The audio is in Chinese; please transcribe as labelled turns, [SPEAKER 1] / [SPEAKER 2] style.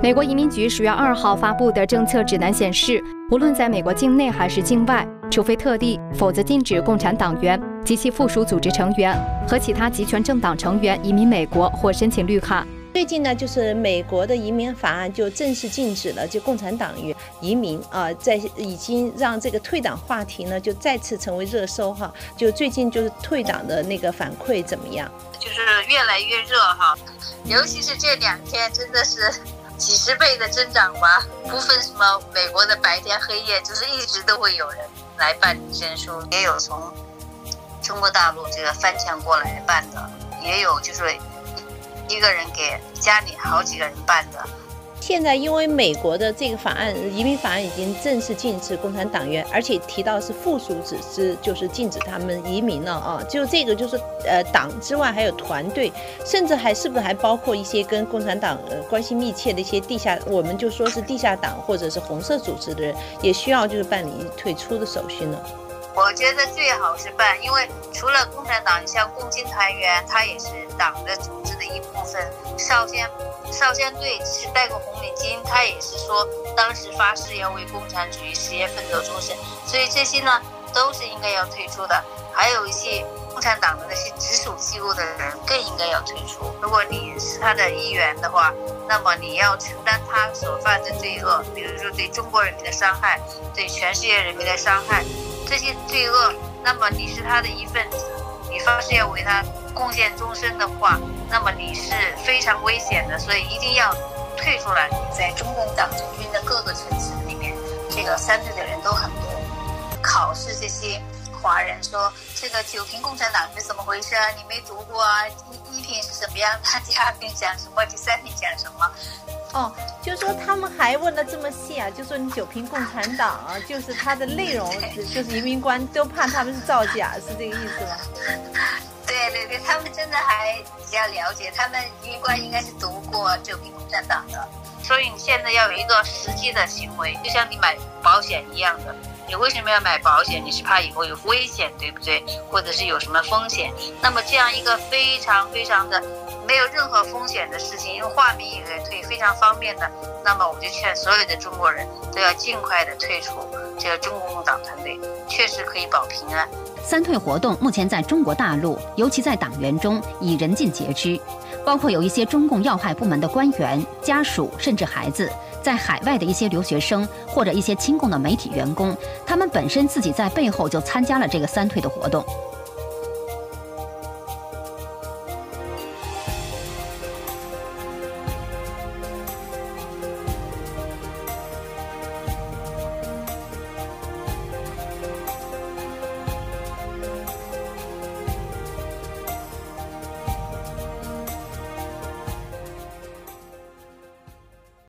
[SPEAKER 1] 美国移民局十月二号发布的政策指南显示，无论在美国境内还是境外，除非特地，否则禁止共产党员及其附属组织成员和其他集权政党成员移民美国或申请绿卡。
[SPEAKER 2] 最近呢，就是美国的移民法案就正式禁止了就共产党员移民啊，在已经让这个退党话题呢就再次成为热搜哈。就最近就是退党的那个反馈怎么样？
[SPEAKER 3] 就是越来越热哈，尤其是这两天真的是。几十倍的增长吧，不分什么美国的白天黑夜，就是一直都会有人来办理证书，也有从中国大陆这个翻墙过来办的，也有就是一个人给家里好几个人办的。
[SPEAKER 2] 现在因为美国的这个法案，移民法案已经正式禁止共产党员，而且提到是附属组织，就是禁止他们移民了啊。就这个就是呃党之外还有团队，甚至还是不是还包括一些跟共产党关系密切的一些地下，我们就说是地下党或者是红色组织的人，也需要就是办理退出的手续呢。
[SPEAKER 3] 我觉得最好是办，因为除了共产党，像共青团员，他也是党的组织的一部分。少先。少先队是戴个红领巾，他也是说当时发誓要为共产主义事业奋斗终身，所以这些呢都是应该要退出的。还有一些共产党的那些直属机构的人更应该要退出。如果你是他的一员的话，那么你要承担他所犯的罪恶，比如说对中国人民的伤害，对全世界人民的伤害，这些罪恶，那么你是他的一份子，你发誓要为他贡献终身的话。那么你是非常危险的，所以一定要退出来。在中共党政军的各个层次里面，这个三退的人都很多。考试这些华人说，这个九评共产党是怎么回事啊？你没读过啊？一一品是什么样？他第二品讲什么？第三品讲什么？
[SPEAKER 2] 哦，就说他们还问的这么细啊？就说你九评共产党啊，就是它的内容，就是移民官都怕他们是造假，是这个意思吗？
[SPEAKER 3] 对对对，他们真的还比较了解，他们移民官应该是读过九评共产党的，所以你现在要有一个实际的行为，就像你买保险一样的，你为什么要买保险？你是怕以后有危险，对不对？或者是有什么风险？那么这样一个非常非常的没有任何风险的事情，用化名也可以退，非常方便的，那么我们就劝所有的中国人都要尽快的退出这个中共党团队，确实可以保平安。
[SPEAKER 4] 三退活动目前在中国大陆，尤其在党员中已人尽皆知，包括有一些中共要害部门的官员、家属，甚至孩子，在海外的一些留学生或者一些亲共的媒体员工，他们本身自己在背后就参加了这个三退的活动。